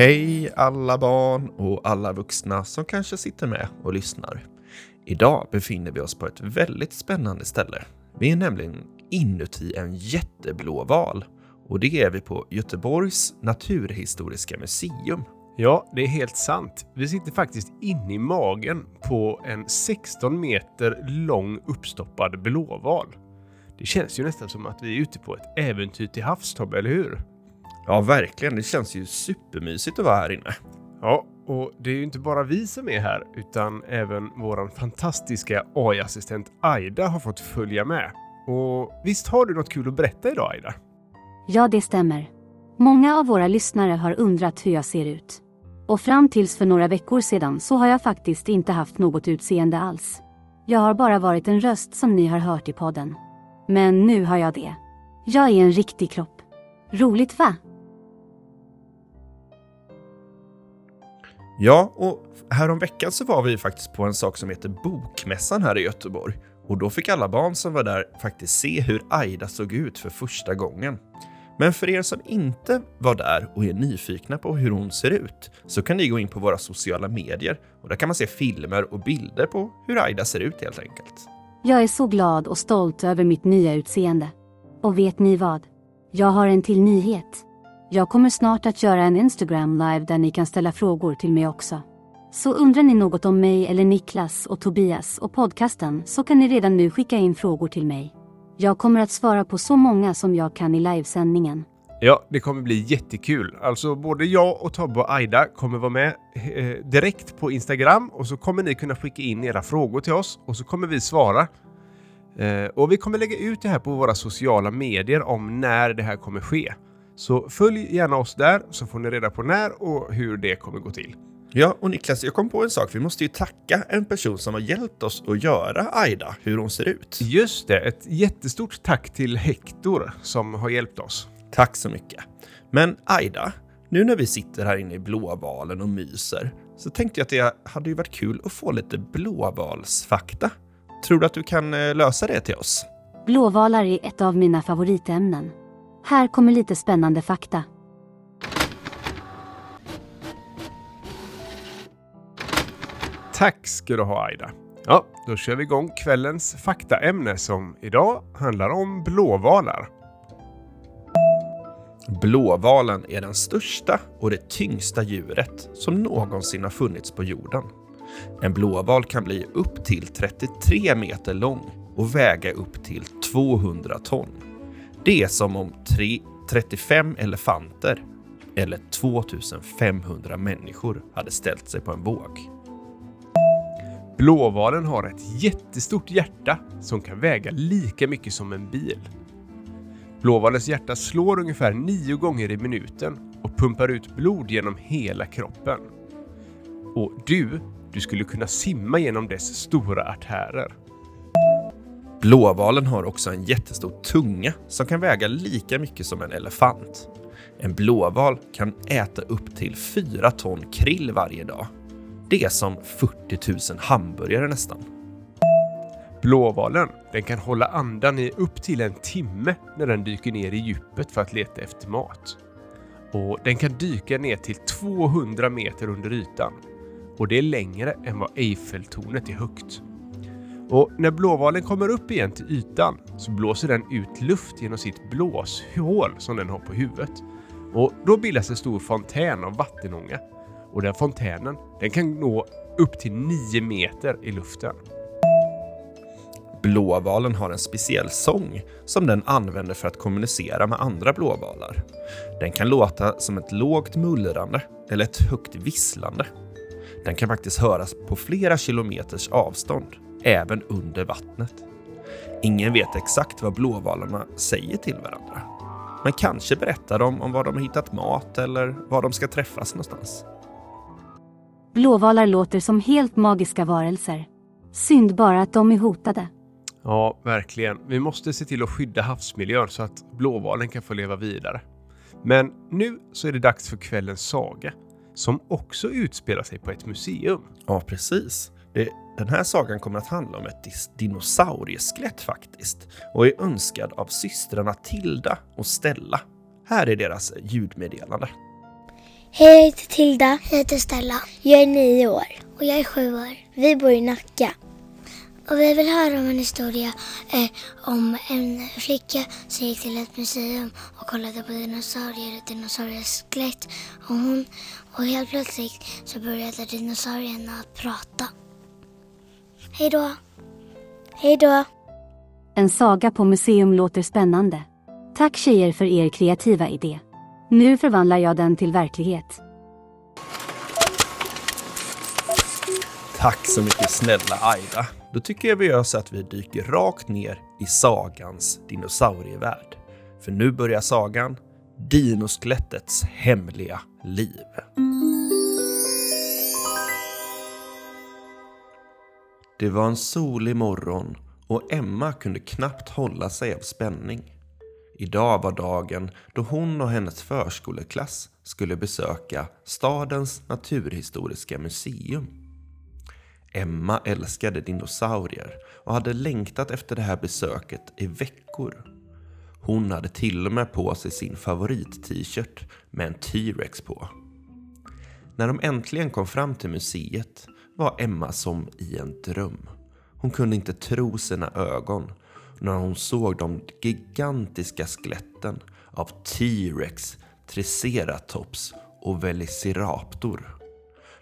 Hej alla barn och alla vuxna som kanske sitter med och lyssnar. Idag befinner vi oss på ett väldigt spännande ställe. Vi är nämligen inuti en jätteblå val och det är vi på Göteborgs naturhistoriska museum. Ja, det är helt sant. Vi sitter faktiskt inne i magen på en 16 meter lång uppstoppad blåval. Det känns ju nästan som att vi är ute på ett äventyr till havs, Tobbe, eller hur? Ja, verkligen. Det känns ju supermysigt att vara här inne. Ja, och det är ju inte bara vi som är här, utan även våran fantastiska AI-assistent Aida har fått följa med. Och visst har du något kul att berätta idag, Aida? Ja, det stämmer. Många av våra lyssnare har undrat hur jag ser ut. Och fram tills för några veckor sedan så har jag faktiskt inte haft något utseende alls. Jag har bara varit en röst som ni har hört i podden. Men nu har jag det. Jag är en riktig kropp. Roligt va? Ja, och häromveckan så var vi faktiskt på en sak som heter Bokmässan här i Göteborg. Och då fick alla barn som var där faktiskt se hur Aida såg ut för första gången. Men för er som inte var där och är nyfikna på hur hon ser ut så kan ni gå in på våra sociala medier och där kan man se filmer och bilder på hur Aida ser ut helt enkelt. Jag är så glad och stolt över mitt nya utseende. Och vet ni vad? Jag har en till nyhet. Jag kommer snart att göra en Instagram live där ni kan ställa frågor till mig också. Så undrar ni något om mig eller Niklas och Tobias och podcasten så kan ni redan nu skicka in frågor till mig. Jag kommer att svara på så många som jag kan i livesändningen. Ja, det kommer bli jättekul. Alltså både jag och Tobbe och Aida kommer vara med eh, direkt på Instagram och så kommer ni kunna skicka in era frågor till oss och så kommer vi svara. Eh, och vi kommer lägga ut det här på våra sociala medier om när det här kommer ske. Så följ gärna oss där så får ni reda på när och hur det kommer gå till. Ja, och Niklas, jag kom på en sak. Vi måste ju tacka en person som har hjälpt oss att göra Aida, hur hon ser ut. Just det, ett jättestort tack till Hector som har hjälpt oss. Tack så mycket. Men Aida, nu när vi sitter här inne i Blåvalen och myser så tänkte jag att det hade ju varit kul att få lite blåvalsfakta. Tror du att du kan eh, lösa det till oss? Blåvalar är ett av mina favoritämnen. Här kommer lite spännande fakta. Tack ska du ha Aida. Ja, då kör vi igång kvällens faktaämne som idag handlar om blåvalar. Blåvalen är den största och det tyngsta djuret som någonsin har funnits på jorden. En blåval kan bli upp till 33 meter lång och väga upp till 200 ton. Det är som om tre, 35 elefanter eller 2500 människor hade ställt sig på en våg. Blåvalen har ett jättestort hjärta som kan väga lika mycket som en bil. Blåvalens hjärta slår ungefär nio gånger i minuten och pumpar ut blod genom hela kroppen. Och du, du skulle kunna simma genom dess stora artärer. Blåvalen har också en jättestor tunga som kan väga lika mycket som en elefant. En blåval kan äta upp till 4 ton krill varje dag. Det är som 40 000 hamburgare nästan. Blåvalen den kan hålla andan i upp till en timme när den dyker ner i djupet för att leta efter mat. Och Den kan dyka ner till 200 meter under ytan. Och det är längre än vad Eiffeltornet är högt. Och när blåvalen kommer upp igen till ytan så blåser den ut luft genom sitt blåshål som den har på huvudet. Och då bildas en stor fontän av vattenånga. Och den fontänen den kan nå upp till 9 meter i luften. Blåvalen har en speciell sång som den använder för att kommunicera med andra blåvalar. Den kan låta som ett lågt mullrande eller ett högt visslande. Den kan faktiskt höras på flera kilometers avstånd, även under vattnet. Ingen vet exakt vad blåvalarna säger till varandra. Men kanske berättar de om var de har hittat mat eller var de ska träffas någonstans. Blåvalar låter som helt magiska varelser. Synd bara att de är hotade. Ja, verkligen. Vi måste se till att skydda havsmiljön så att blåvalen kan få leva vidare. Men nu så är det dags för kvällens saga som också utspelar sig på ett museum. Ja, precis. Det, den här sagan kommer att handla om ett dinosaurieskelett faktiskt och är önskad av systrarna Tilda och Stella. Här är deras ljudmeddelande. Hej, jag heter Tilda. Jag heter Stella. Jag är nio år. Och jag är sju år. Vi bor i Nacka. Och vi vill höra om en historia eh, om en flicka som gick till ett museum och kollade på dinosaurier och dinosaurieskelett. Och, hon, och helt plötsligt så började dinosaurierna att prata. Hej då. Hej då. En saga på museum låter spännande. Tack tjejer för er kreativa idé. Nu förvandlar jag den till verklighet. Tack så mycket snälla Aida. Då tycker jag vi gör så att vi dyker rakt ner i sagans dinosaurievärld. För nu börjar sagan Dinoskelettets hemliga liv. Det var en solig morgon och Emma kunde knappt hålla sig av spänning. Idag var dagen då hon och hennes förskoleklass skulle besöka stadens naturhistoriska museum. Emma älskade dinosaurier och hade längtat efter det här besöket i veckor. Hon hade till och med på sig sin favorit-t-shirt med en T-rex på. När de äntligen kom fram till museet var Emma som i en dröm. Hon kunde inte tro sina ögon när hon såg de gigantiska skeletten av T-rex, Triceratops och Velociraptor.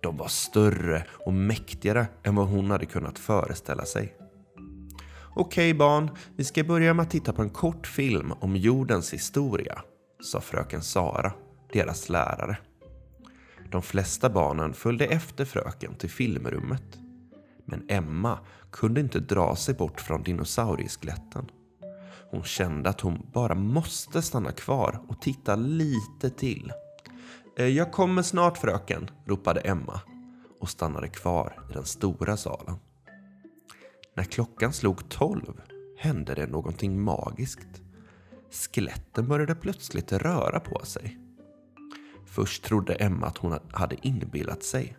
De var större och mäktigare än vad hon hade kunnat föreställa sig. Okej barn, vi ska börja med att titta på en kort film om jordens historia, sa fröken Sara, deras lärare. De flesta barnen följde efter fröken till filmrummet. Men Emma kunde inte dra sig bort från dinosaurieskeletten. Hon kände att hon bara måste stanna kvar och titta lite till. Eh, jag kommer snart fröken, ropade Emma och stannade kvar i den stora salen. När klockan slog tolv hände det någonting magiskt. Skeletten började plötsligt röra på sig. Först trodde Emma att hon hade inbillat sig.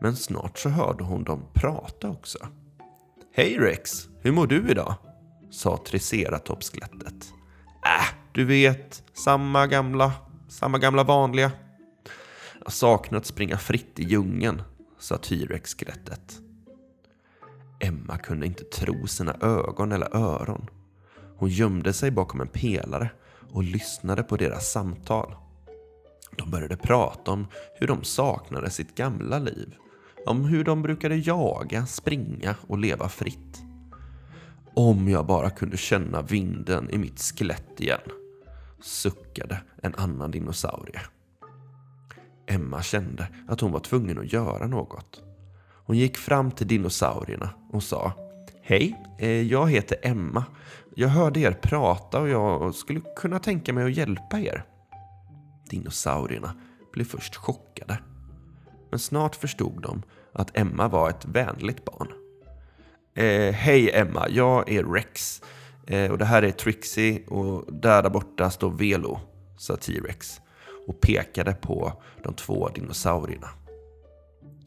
Men snart så hörde hon dem prata också. Hej Rex, hur mår du idag? sa Triceratopskelettet. Äh, du vet, samma gamla, samma gamla vanliga. Jag saknar att springa fritt i djungeln, sa T-rex-skelettet. Emma kunde inte tro sina ögon eller öron. Hon gömde sig bakom en pelare och lyssnade på deras samtal. De började prata om hur de saknade sitt gamla liv. Om hur de brukade jaga, springa och leva fritt. Om jag bara kunde känna vinden i mitt skelett igen, suckade en annan dinosaurie. Emma kände att hon var tvungen att göra något. Hon gick fram till dinosaurierna och sa Hej, eh, jag heter Emma. Jag hörde er prata och jag skulle kunna tänka mig att hjälpa er. Dinosaurierna blev först chockade. Men snart förstod de att Emma var ett vänligt barn. Eh, Hej Emma, jag är Rex. Eh, och det här är Trixie och där, där borta står Velo, sa T-Rex och pekade på de två dinosaurierna.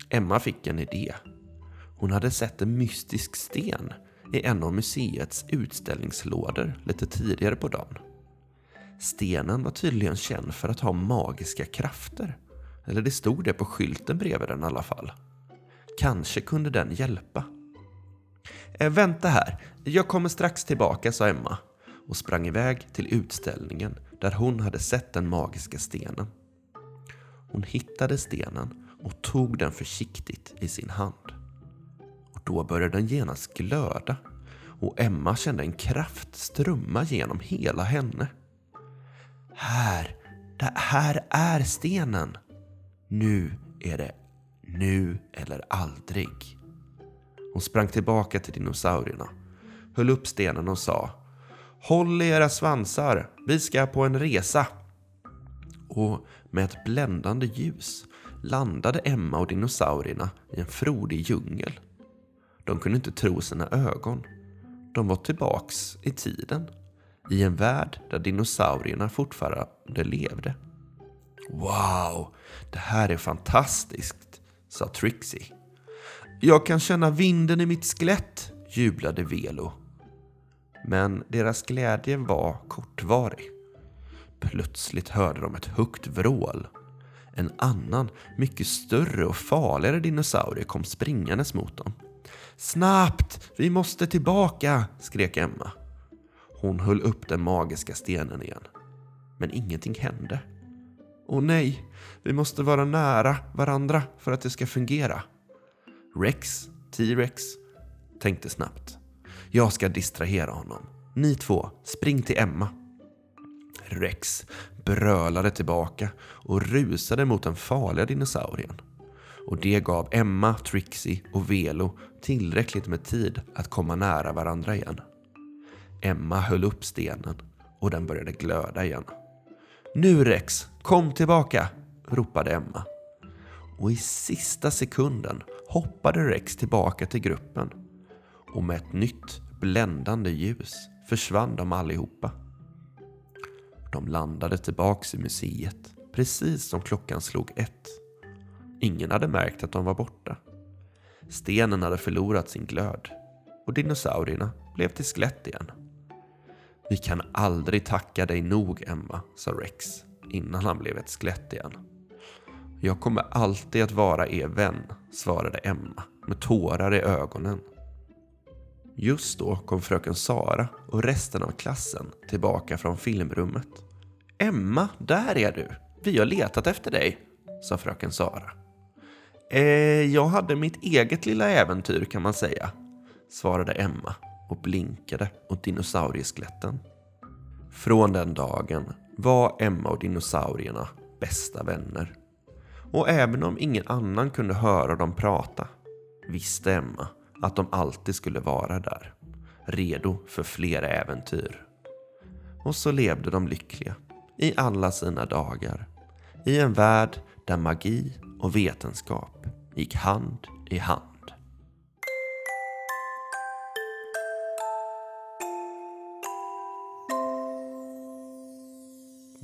Emma fick en idé. Hon hade sett en mystisk sten i en av museets utställningslådor lite tidigare på dagen. Stenen var tydligen känd för att ha magiska krafter. Eller det stod det på skylten bredvid den i alla fall. Kanske kunde den hjälpa. Äh, vänta här, jag kommer strax tillbaka, sa Emma och sprang iväg till utställningen där hon hade sett den magiska stenen. Hon hittade stenen och tog den försiktigt i sin hand. Och då började den genast glöda och Emma kände en kraft strömma genom hela henne. Här, det här är stenen. Nu är det nu eller aldrig. Hon sprang tillbaka till dinosaurierna, höll upp stenen och sa Håll i era svansar, vi ska på en resa. Och med ett bländande ljus landade Emma och dinosaurierna i en frodig djungel. De kunde inte tro sina ögon. De var tillbaks i tiden, i en värld där dinosaurierna fortfarande levde. Wow, det här är fantastiskt, sa Trixie. Jag kan känna vinden i mitt skelett, jublade Velo. Men deras glädje var kortvarig. Plötsligt hörde de ett högt vrål. En annan, mycket större och farligare dinosaurie kom springandes mot dem. Snabbt! Vi måste tillbaka! skrek Emma. Hon höll upp den magiska stenen igen. Men ingenting hände. Åh nej, vi måste vara nära varandra för att det ska fungera. Rex, T-Rex, tänkte snabbt. Jag ska distrahera honom. Ni två, spring till Emma. Rex brölade tillbaka och rusade mot den farliga dinosaurien. Och det gav Emma, Trixie och Velo tillräckligt med tid att komma nära varandra igen. Emma höll upp stenen och den började glöda igen. Nu Rex, kom tillbaka! ropade Emma. Och i sista sekunden hoppade Rex tillbaka till gruppen. Och med ett nytt bländande ljus försvann de allihopa. De landade tillbaks i museet precis som klockan slog ett. Ingen hade märkt att de var borta. Stenen hade förlorat sin glöd och dinosaurierna blev till skelett igen. Vi kan aldrig tacka dig nog, Emma, sa Rex innan han blev ett skelett igen. Jag kommer alltid att vara er vän, svarade Emma med tårar i ögonen. Just då kom fröken Sara och resten av klassen tillbaka från filmrummet. Emma, där är du! Vi har letat efter dig, sa fröken Sara. Eh, jag hade mitt eget lilla äventyr kan man säga, svarade Emma och blinkade åt dinosaurieskeletten. Från den dagen var Emma och dinosaurierna bästa vänner. Och även om ingen annan kunde höra dem prata visste Emma att de alltid skulle vara där, redo för fler äventyr. Och så levde de lyckliga i alla sina dagar, i en värld där magi och vetenskap gick hand i hand.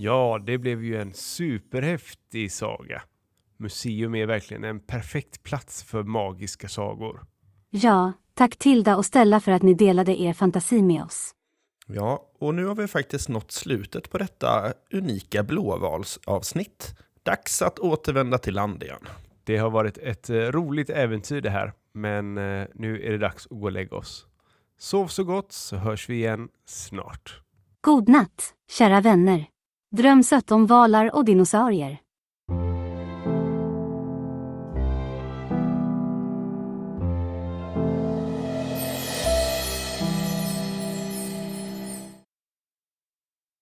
Ja, det blev ju en superhäftig saga. Museum är verkligen en perfekt plats för magiska sagor. Ja, tack Tilda och Stella för att ni delade er fantasi med oss. Ja, och nu har vi faktiskt nått slutet på detta unika blåvalsavsnitt. Dags att återvända till land igen. Det har varit ett eh, roligt äventyr det här, men eh, nu är det dags att gå och lägga oss. Sov så gott så hörs vi igen snart. God natt, kära vänner. Drömsött om valar och dinosaurier.